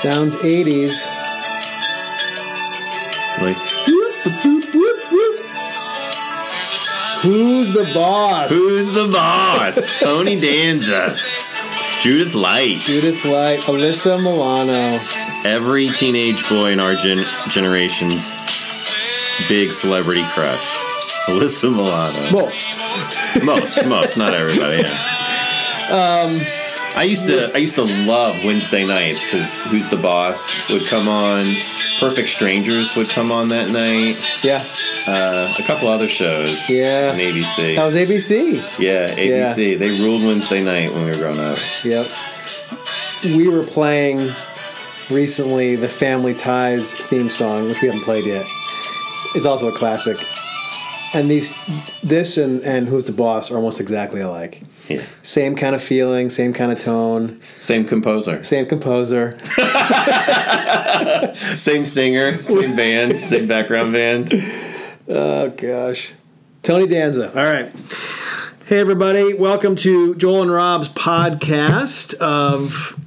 Sounds 80s. Like, Who's the boss? who's the boss? Tony Danza, Judith Light. Judith Light, Alyssa Milano. Every teenage boy in our gen- generation's big celebrity crush. Alyssa Milano. Most. most, most, not everybody. Yeah. Um, I used to, I used to love Wednesday nights because Who's the Boss would come on. Perfect Strangers would come on that night. Yeah. Uh, a couple other shows. Yeah. On ABC. That was ABC. yeah, ABC. They ruled Wednesday night when we were growing up. Yep. We were playing recently the Family Ties theme song, which we haven't played yet. It's also a classic. And these, this and, and Who's the Boss are almost exactly alike. Yeah. Same kind of feeling, same kind of tone, Same composer, same composer. same singer, same band, same background band. Oh gosh. Tony Danza. All right. Hey everybody, welcome to Joel and Rob's podcast of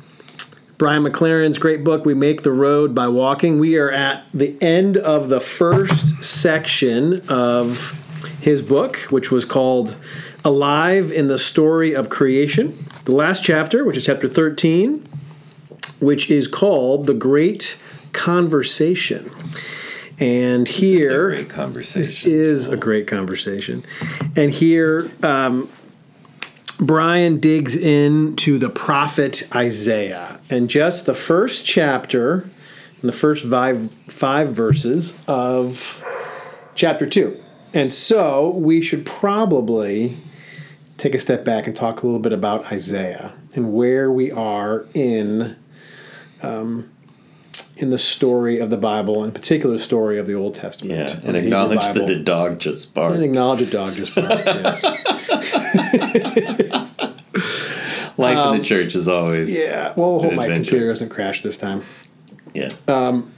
Brian McLaren's great book We Make the Road by Walking. We are at the end of the first section of his book, which was called Alive in the Story of Creation. The last chapter, which is chapter 13, which is called The Great Conversation. And here This is a great conversation. this is a great conversation. And here, um, Brian digs into the prophet Isaiah. And just the first chapter, and the first five, five verses of chapter two. And so we should probably take a step back and talk a little bit about Isaiah and where we are in. Um, in the story of the Bible, in particular, the story of the Old Testament, Yeah, and acknowledge Bible. that a dog just barked. And acknowledge a dog just barked. yes. Life in the church is always Yeah. Well, hope An my adventure. computer doesn't crash this time. yeah. Um,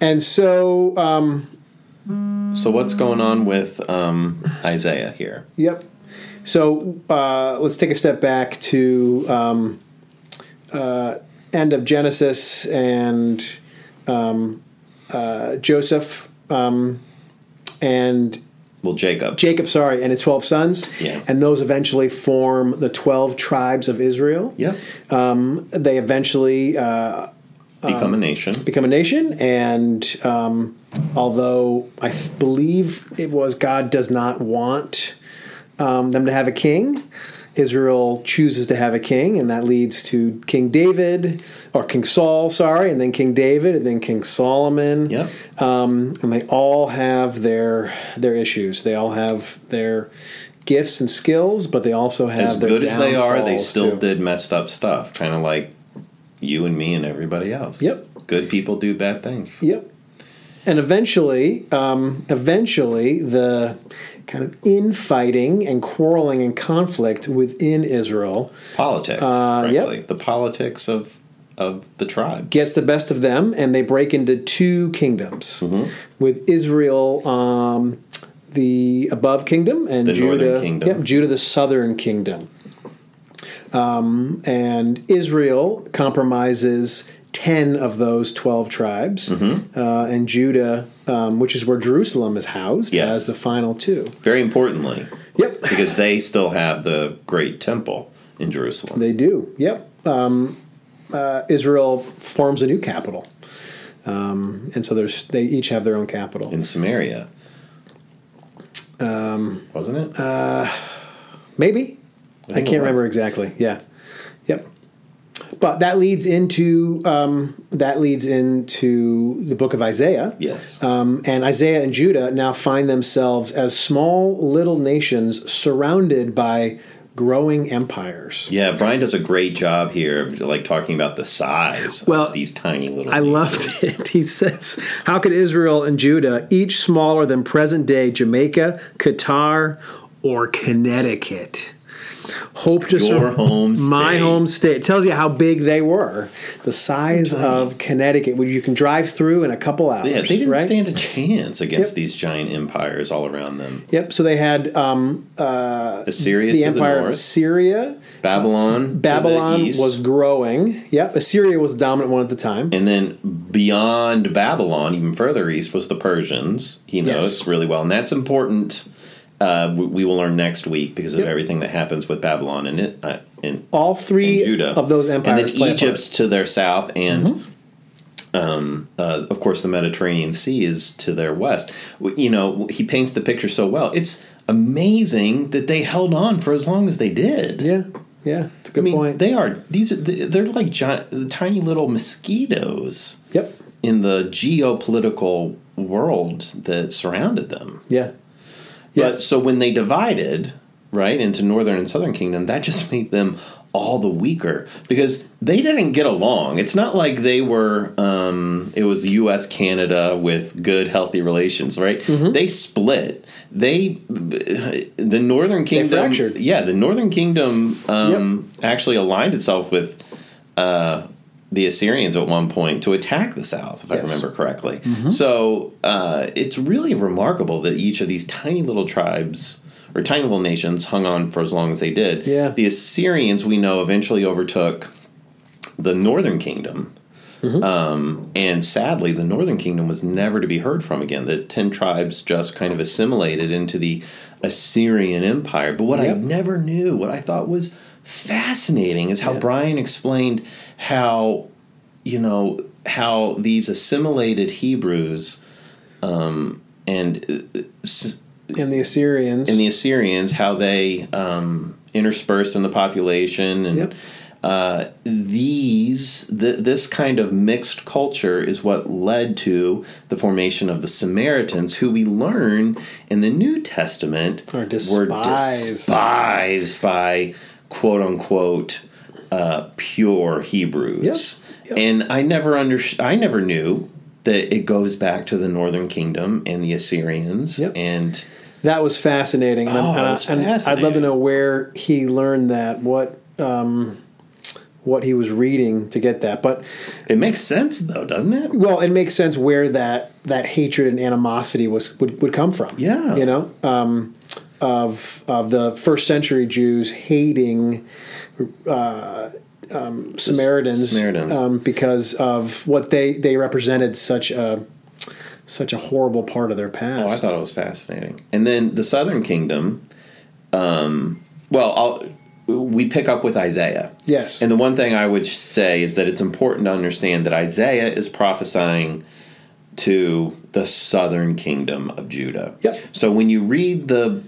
And so, um, so what's going on with um, Isaiah here? yep. So uh, let's take a step back to um, uh, end of Genesis and um, uh, Joseph um, and Well, Jacob. Jacob, sorry, and his twelve sons. Yeah. And those eventually form the twelve tribes of Israel. Yep. They eventually uh, Become a nation. become a nation, and um, although I th- believe it was God does not want um, them to have a king, Israel chooses to have a king, and that leads to King David or King Saul, sorry, and then King David, and then King Solomon. Yep. Um, and they all have their their issues. They all have their gifts and skills, but they also have As good as they are, they still too. did messed up stuff, kind of like you and me and everybody else. Yep. Good people do bad things. Yep. And eventually, um, eventually, the kind of infighting and quarreling and conflict within Israel Politics, Uh, frankly. yep. The politics of of the tribe. gets the best of them, and they break into two kingdoms, with Israel, um, the above kingdom, and The Judah, northern kingdom. Yep, Judah, the southern kingdom. Um, and Israel compromises ten of those twelve tribes, Mm-hmm. uh, and Judah, um, which is where Jerusalem is housed, Yes. as the final two. Very importantly, Yep, because they still have the great temple in Jerusalem. they do. Yep, um, uh, Israel forms a new capital, um, and so there's they each have their own capital. in Samaria. Um, Wasn't it? Maybe. I it can't remember exactly. Yeah. But that leads into um, that leads into the book of Isaiah. yes. Um, and Isaiah and Judah now find themselves as small little nations surrounded by growing empires. yeah, Brian does a great job here, of, like talking about the size Well, of these tiny little. I loved it. He says, How could Israel and Judah, each smaller than present day Jamaica, Qatar, or Connecticut? Hope to serve Your home my state. home state. It tells you how big they were, the size of Connecticut, which you can drive through in a couple hours. Yeah, they didn't right? stand a chance against Yep. these giant empires all around them. Yep. So they had um, Assyria the empire the of Assyria. Babylon. the Babylon was growing. Yep. Assyria was the dominant one at the time. and then beyond Babylon, even further east, was the Persians. He Yes. knows really well, and that's important. Uh, we, we will learn next week because of Yep. everything that happens with Babylon and it uh, in All three and Judah of those empires and then play a part. Egypt's to their south, and Mm-hmm. um, uh, of course the Mediterranean Sea is to their west. You know, he paints the picture so well. It's amazing that they held on for as long as they did. Yeah. Yeah. It's a good I mean, point. they are these. Are, they're like giant, tiny little mosquitoes yep. in the geopolitical world that surrounded them. Yeah. But so when they divided, right, into northern and southern kingdom, that just made them all the weaker because they didn't get along. It's not like they were um it was US Canada with good healthy relations, right? Mm-hmm. They split. They the northern kingdom fractured. Yeah, the northern kingdom um actually aligned itself with uh the Assyrians at one point to attack the south, if I Yes. Mm-hmm. remember correctly. So uh, it's really remarkable that each of these tiny little tribes or tiny little nations hung on for as long as they did. Yeah. The Assyrians, we know, eventually overtook the northern kingdom. Mm-hmm. Um, and sadly, the northern kingdom was never to be heard from again. The ten tribes just kind of assimilated into the Assyrian Empire. But what I never knew, what I thought was fascinating, is how Yeah. Brian explained how, you know, how these assimilated Hebrews um, and uh, And the Assyrians. and the Assyrians, how they um, interspersed in the population, and Yep. uh, these th- this kind of mixed culture is what led to the formation of the Samaritans, who we learn in the New Testament Are were despised by quote unquote uh, pure Hebrews. Yep. Yep. And I never under I never knew that it goes back to the Northern Kingdom and the Assyrians Yep. and That was fascinating, and, Oh, and, I, was and I'd love to know where he learned that, what um, what he was reading to get that. But it makes sense though, doesn't it? well, it makes sense where that that hatred and animosity was would, would come from. Yeah. you know, um, of of the first century Jews hating uh, um, Samaritans, Samaritans. Um, because of what they they represented such a such a horrible part of their past. Oh, I thought it was fascinating. And then the Southern Kingdom, um, well, I'll, we pick up with Isaiah. yes, And the one thing I would say is that it's important to understand that Isaiah is prophesying to the southern kingdom of Judah. Yep. So when you read the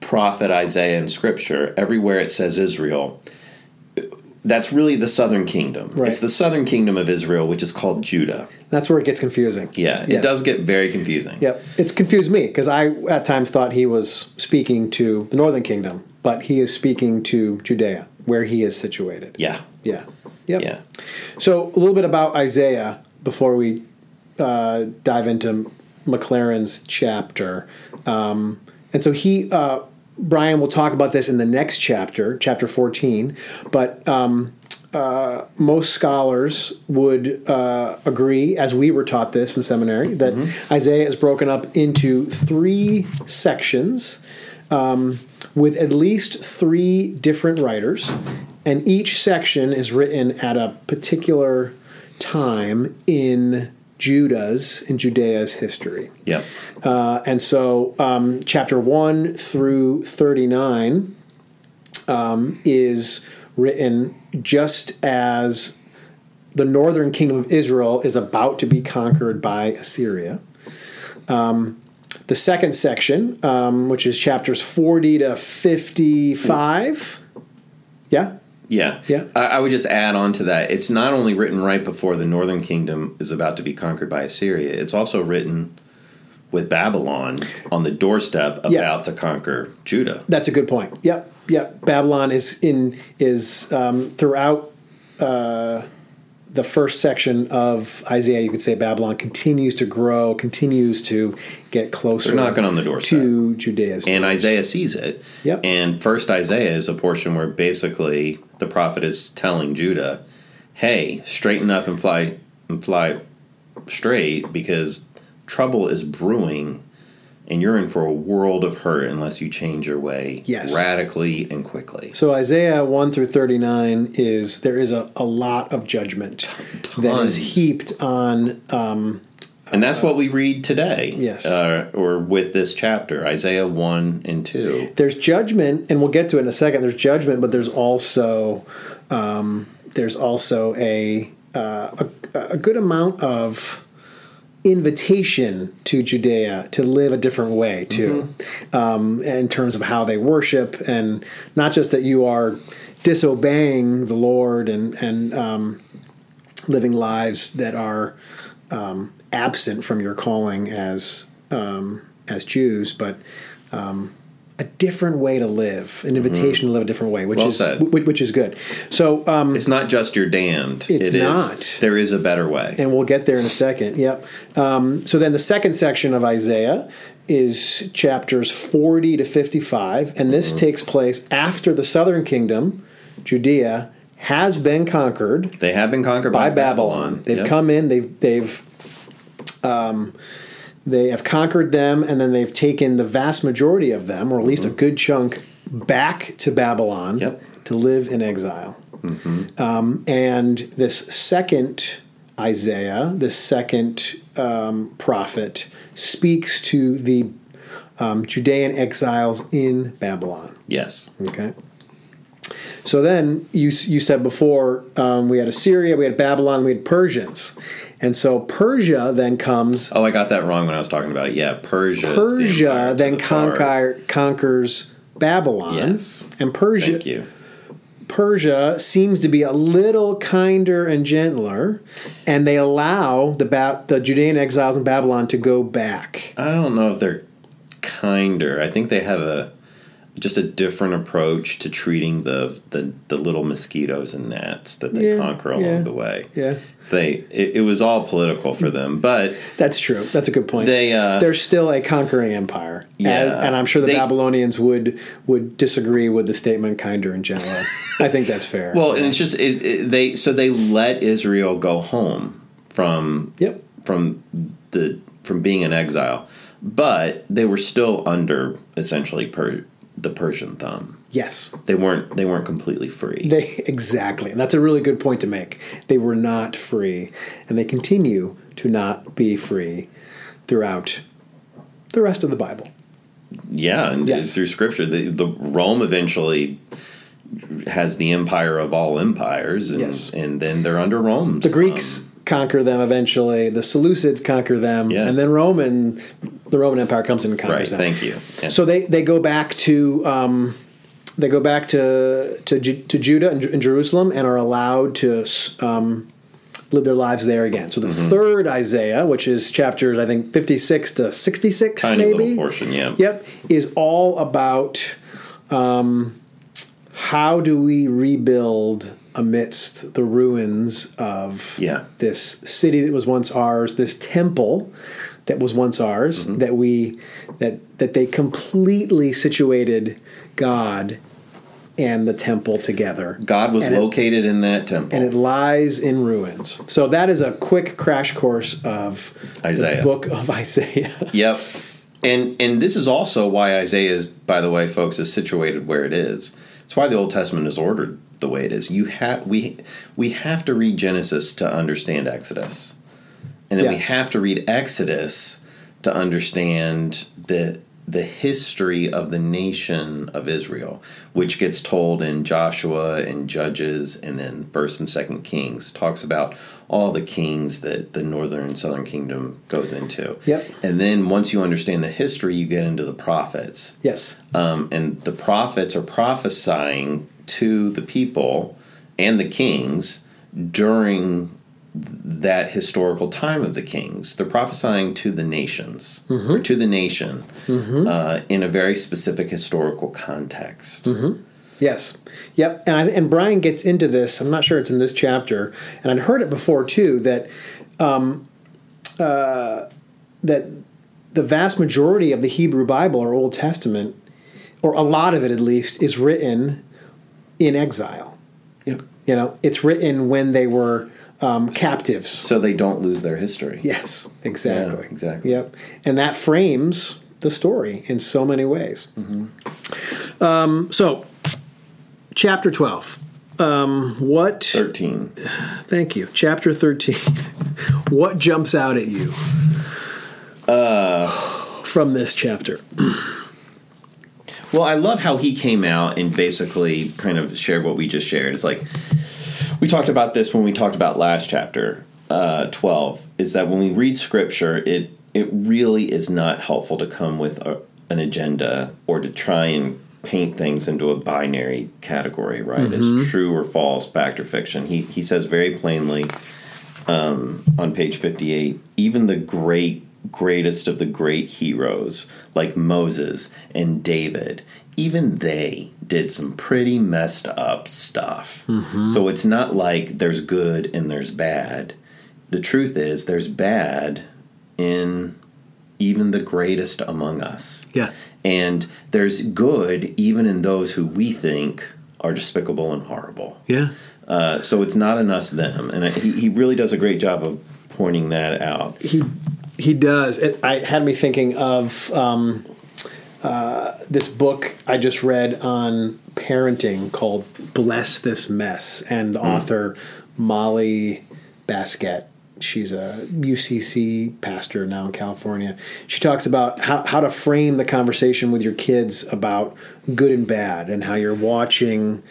prophet Isaiah in scripture, everywhere it says Israel, that's really the southern kingdom. Right. It's the southern kingdom of Israel, which is called Judah. that's where it gets confusing. Yeah, it Yes. does get very confusing. Yep, it's confused me because I at times thought he was speaking to the northern kingdom, but he is speaking to Judea, where he is situated. Yeah. yeah, yep. Yeah. So a little bit about Isaiah before we uh, dive into McLaren's chapter, um, and so he. Uh, Brian will talk about this in the next chapter, chapter 14. But um, uh, most scholars would uh, agree, as we were taught this in seminary, that Isaiah is broken up into three sections um, with at least three different writers, and each section is written at a particular time in Judah's in Judea's history. Yeah. Uh, and so, um, chapter 1 through 39 um, is written just as the northern kingdom of Israel is about to be conquered by Assyria. Um, the second section, um, which is chapters 40 to 55. Yeah? Yeah. Yeah. I, I would just add on to that. It's not only written right before the northern kingdom is about to be conquered by Assyria, it's also written with Babylon on the doorstep about Yeah. to conquer Judah. That's a good point. Yep, yep. Babylon is in is um, throughout uh, the first section of Isaiah, you could say Babylon continues to grow, continues to get closer. They're knocking on the doorstep. to Judea's. and Isaiah sees it. Yep. And first Isaiah is a portion where basically the prophet is telling Judah, "Hey, straighten up and fly and fly straight because trouble is brewing." And you're in for a world of hurt unless you change your way Yes. radically and quickly. So Isaiah 1 through 39 is there is a, a lot of judgment that is heaped on um, And that's what we read today. Yes. Uh, or with this chapter, Isaiah 1 and 2. there's judgment and we'll get to it in a second there's judgment but there's also um, there's also a, uh, a a good amount of invitation to Judea to live a different way too, um, in terms of how they worship, and not just that you are disobeying the Lord and and um, living lives that are um, absent from your calling as um, as Jews, but um, a different way to live, an invitation to live a different way, which Well is wh- which is good. So um, It's not just you're damned. It's It is- not. There is a better way. and we'll get there in a second. Yep. Um, so then the second section of Isaiah is chapters 40 to 55, and this takes place after the southern kingdom, Judea, has been conquered They have been conquered by by, Babylon. They've Yep. come in. They've they've um, they have conquered them, and then they've taken the vast majority of them, or at least a good chunk, back to Babylon Yep. to live in exile. Um, and this second Isaiah, this second um, prophet, speaks to the um, Judean exiles in Babylon. Yes. Okay. So then you you said before um, we had Assyria, we had Babylon, we had Persians, and so Persia then comes. Oh, I got that wrong when I was talking about it. Yeah, Persia. is the Persia then the conquer, conquers Babylon. Yes. And Persia Thank you. Persia seems to be a little kinder and gentler, and they allow the ba- the Judean exiles in Babylon to go back. I don't know if they're kinder. I think they have a just a different approach to treating the the, the little mosquitoes and gnats that they Yeah, conquer along yeah. the way. Yeah, They it, it was all political for them, but that's true. That's a good point. They, uh, They're still a conquering empire. Yeah. As- and I'm sure the They- Babylonians would would disagree with the statement "kinder and gentler." I think that's fair. well, and it's just it, it, they so they let Israel go home from yep. from the from being in exile, but they were still under essentially per, the Persian thumb. Yes. They weren't they weren't completely free. They exactly, and that's a really good point to make. They were not free, and they continue to not be free throughout the rest of the Bible. Yeah, and Yes. through Scripture, the, the Rome eventually has the empire of all empires, and, Yes. and then they're under Rome. The Greeks um, conquer them eventually. The Seleucids conquer them, Yeah. and then Roman, the Roman Empire comes in and conquers right? them. Thank you. And So they, they go back to um, they go back to to, to Judah and, and Jerusalem and are allowed to um, live their lives there again. So the Mm-hmm. third Isaiah, which is chapters I think fifty six to sixty six, maybe. portion, yeah. Yep, is all about um, how do we rebuild amidst the ruins of Yeah. this city that was once ours, this temple that was once ours, Mm-hmm. that we that that they completely situated God and the temple together. God was And it- located in that temple. and it lies in ruins. So that is a quick crash course of Isaiah. the book of Isaiah. Yep. And and this is also why Isaiah is, by the way, folks, is situated where it is. It's why the Old Testament is ordered the way it is. You have we we have to read Genesis to understand Exodus, and then we have to read Exodus to understand the the history of the nation of Israel, which gets told in Joshua and Judges, and then First and Second Kings talks about all the kings that the northern and southern kingdom goes into. Yep. And then once you understand the history, you get into the prophets. yes. Um, and the prophets are prophesying to the people and the kings during that historical time of the kings. They're prophesying to the nations Mm-hmm. or to the nation uh, in a very specific historical context. Mm-hmm. Yes. Yep. And I, and Brian gets into this. I'm not sure it's in this chapter, and I'd heard it before too. That um, uh, that the vast majority of the Hebrew Bible or Old Testament, or a lot of it at least, is written in exile. Yep. You know, it's written when they were um, captives. So they don't lose their history. Yes, exactly. Yeah, exactly. Yep. And that frames the story in so many ways. Mm-hmm. Um, so, chapter 12. Um, what? 13. Thank you. Chapter 13. what jumps out at you Uh, from this chapter? Well, I love how he came out and basically kind of shared what we just shared. It's like we talked about this when we talked about last chapter, uh, twelve. Is that when we read scripture, it it really is not helpful to come with a, an agenda or to try and paint things into a binary category, right? As true or false, fact or fiction. He he says very plainly um, on page fifty eight. Even the great greatest of the great heroes like Moses and David, even they did some pretty messed up stuff. So it's not like there's good and there's bad. The truth is, there's bad in even the greatest among us. Yeah. And there's good even in those who we think are despicable and horrible. Yeah. Uh, so it's not an us them. And he, he really does a great job of pointing that out. He he does. It, I had me thinking of um, uh, this book I just read on parenting called "Bless This Mess," and the author Molly Baskette. She's a UCC pastor now in California. She talks about how, how to frame the conversation with your kids about good and bad, and how you're watching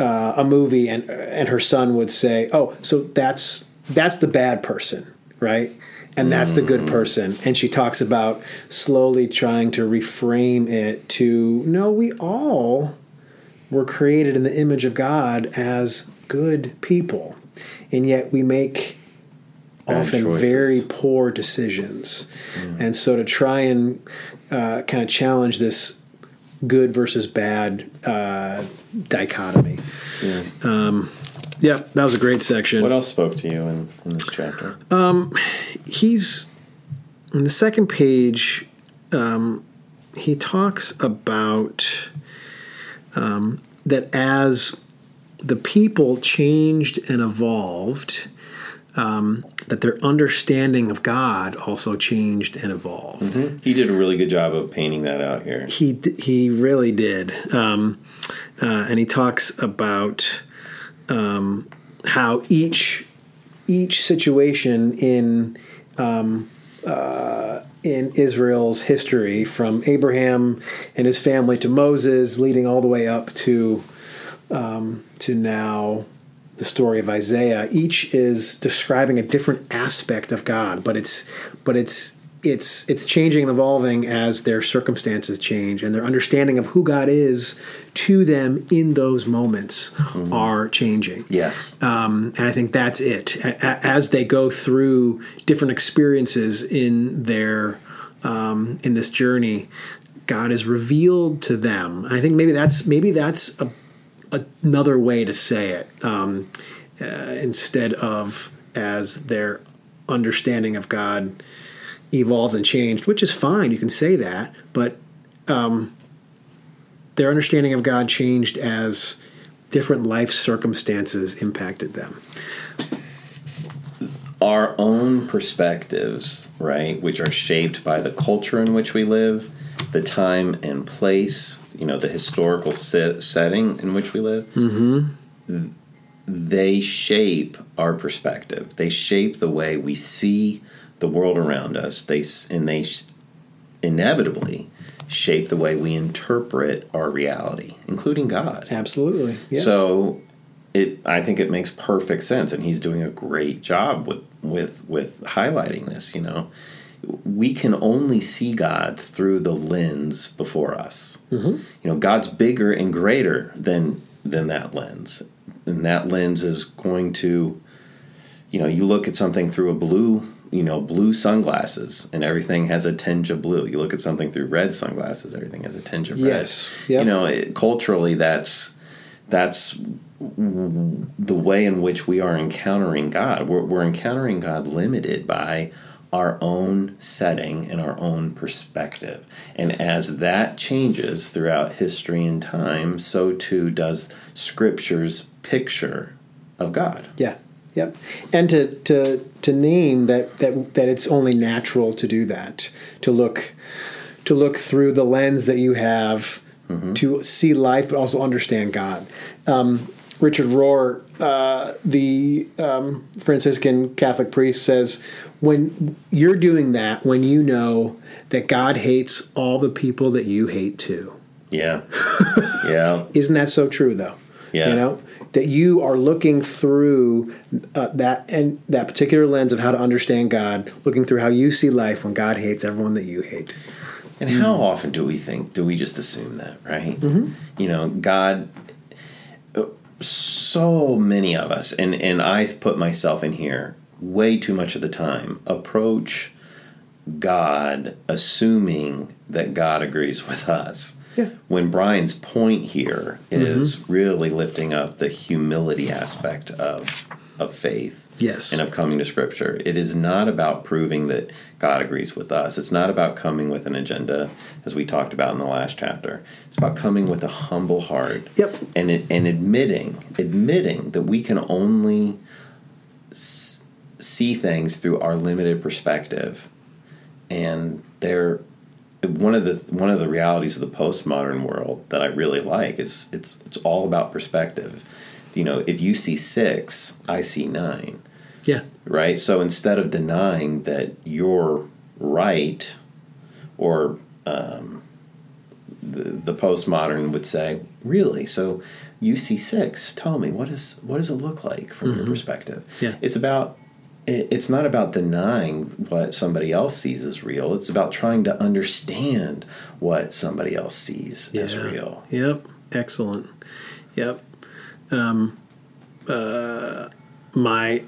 uh, a movie, and and her son would say, "Oh, so that's that's the bad person, right?" And that's the good person. And she talks about slowly trying to reframe it to no, we all were created in the image of God as good people. And yet we make Bad often choices. very poor decisions. And so to try and uh, kind of challenge this good versus bad uh, dichotomy. Yeah. Um, yeah, that was a great section. What else spoke to you in, in this chapter? He's on the second page um, he talks about um, that as the people changed and evolved um, that their understanding of god also changed and evolved. He did a really good job of painting that out here. he d- he really did, um, uh, and he talks about um, how each each situation in um, uh, in Israel's history, from Abraham and his family to Moses, leading all the way up to um, to now the story of Isaiah. Each is describing a different aspect of God, but it's but it's it's it's changing and evolving as their circumstances change and their understanding of who God is to them in those moments are changing. Yes. Um, and I think that's it. A- a- As they go through different experiences in their um, in this journey, God is revealed to them. And I think maybe that's maybe that's a, another way to say it um, uh, instead of as their understanding of God evolved and changed, which is fine. You can say that, but um, their understanding of God changed as different life circumstances impacted them. Our own perspectives, right, which are shaped by the culture in which we live, the time and place, you know, the historical set, setting in which we live, mm-hmm. they shape our perspective. They shape the way we see the world around us. They and they inevitably shape the way we interpret our reality, including God. Absolutely. Yeah. So it I think it makes perfect sense and he's doing a great job with with with highlighting this, you know. We can only see God through the lens before us. Mm-hmm. You know, God's bigger and greater than than that lens. And that lens is going to you know, you look at something through a blue you know blue sunglasses and everything has a tinge of blue you look at something through red sunglasses everything has a tinge of red Yes. Yep. you know it, culturally that's that's the way in which we are encountering god we're, we're encountering god limited by our own setting and our own perspective and as that changes throughout history and time so too does scripture's picture of god Yeah. Yep. And to to to name that that that it's only natural to do that. To look to look through the lens that you have to see life but also understand God. Um, Richard Rohr, uh, the um, Franciscan Catholic priest, says when you're doing that, when you know that God hates all the people that you hate too. yeah yeah Isn't that so true, though? Yeah. You know that you are looking through uh, that and that particular lens of how to understand God, looking through how you see life when God hates everyone that you hate. And how often do we think, do we just assume that, right? You know, God, so many of us, and, and I put myself in here way too much of the time, approach God assuming that God agrees with us. Yeah. When Brian's point here is mm-hmm. really lifting up the humility aspect of of faith Yes. and of coming to Scripture. It is not about proving that God agrees with us. It's not about coming with an agenda, as we talked about in the last chapter. It's about coming with a humble heart. Yep. And and admitting admitting that we can only see things through our limited perspective, and they're one of the one of the realities of the postmodern world that I really like is it's it's all about perspective. You know, if you see six, I see nine yeah. right? So instead of denying that you're right, or um, the, the postmodern would say, really? So you see six? Tell me what is what does it look like from your perspective? Yeah. it's about. It- It's not about denying what somebody else sees as real. It's about trying to understand what somebody else sees as real. Yep. Excellent. Yep. Um, uh, my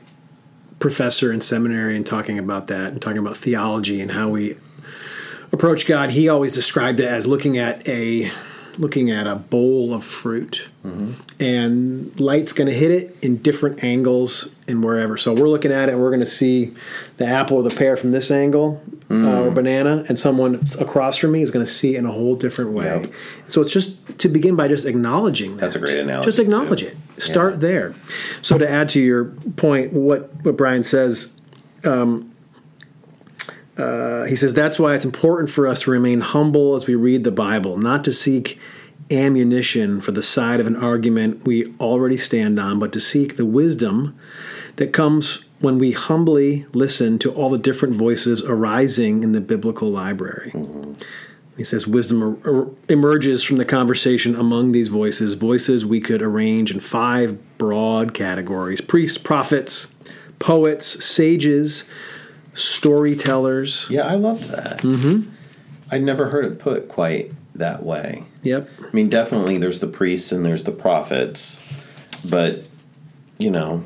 professor in seminary and talking about that and talking about theology and how we approach God, he always described it as looking at a looking at a bowl of fruit, and light's going to hit it in different angles and wherever. So we're looking at it, and we're going to see the apple or the pear from this angle, uh, or banana, and someone across from me is going to see it in a whole different way. Yep. So it's just to begin by just acknowledging that. That's a great analogy, Just acknowledge too. it. Start there. So to add to your point, what what Brian says uh, he says that's why it's important for us to remain humble as we read the Bible, not to seek ammunition for the side of an argument we already stand on, but to seek the wisdom that comes when we humbly listen to all the different voices arising in the biblical library. He says wisdom er- er- emerges from the conversation among these voices, voices we could arrange in five broad categories priests, prophets, poets, sages, storytellers. Yeah, I loved that. Mm-hmm. I'd never heard it put quite that way. Yep. I mean, definitely there's the priests and there's the prophets, but you know,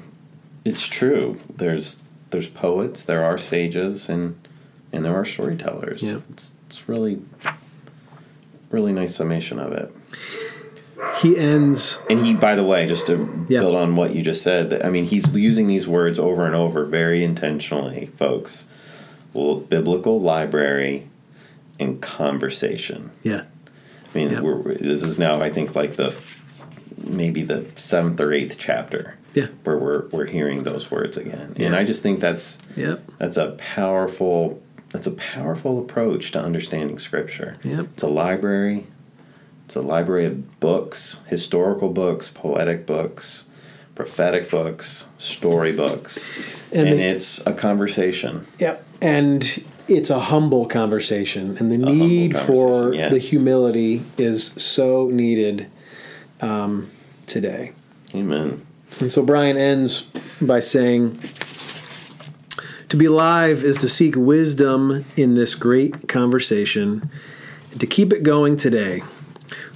it's true. There's there's poets, there are sages, and and there are storytellers. Yeah. It's it's really really nice summation of it. He ends. And he, by the way, just to Yeah. build on what you just said, I mean, he's using these words over and over very intentionally, folks. Well, biblical library and conversation. Yeah. I mean, Yeah. we're, this is now, I think, like the maybe the seventh or eighth chapter Yeah. where we're we're hearing those words again, and I just think that's Yep. that's a powerful that's a powerful approach to understanding Scripture. Yep. It's a library. It's a library of books, historical books, poetic books, prophetic books, story books, And and, the- it's a conversation. Yep. And it's a humble conversation, and the need for conversation, the humility is so needed um, today. Amen. And so Brian ends by saying, To be alive is to seek wisdom in this great conversation and to keep it going today.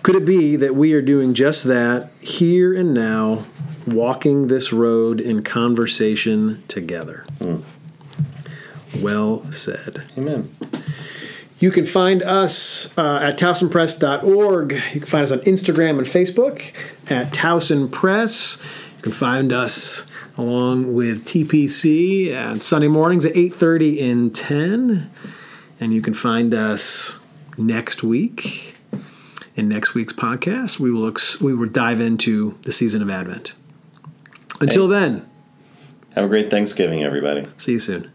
Could it be that we are doing just that here and now, walking this road in conversation together? Well said. Amen. You can find us uh, at towsonpres.org. You can find us on Instagram and Facebook at Towson Pres. You can find us along with TPC at Sunday mornings at 8.30 and 10. And you can find us next week in next week's podcast. We will, ex- we will dive into the season of Advent. Until Hey. then, Have a great Thanksgiving, everybody. see you soon.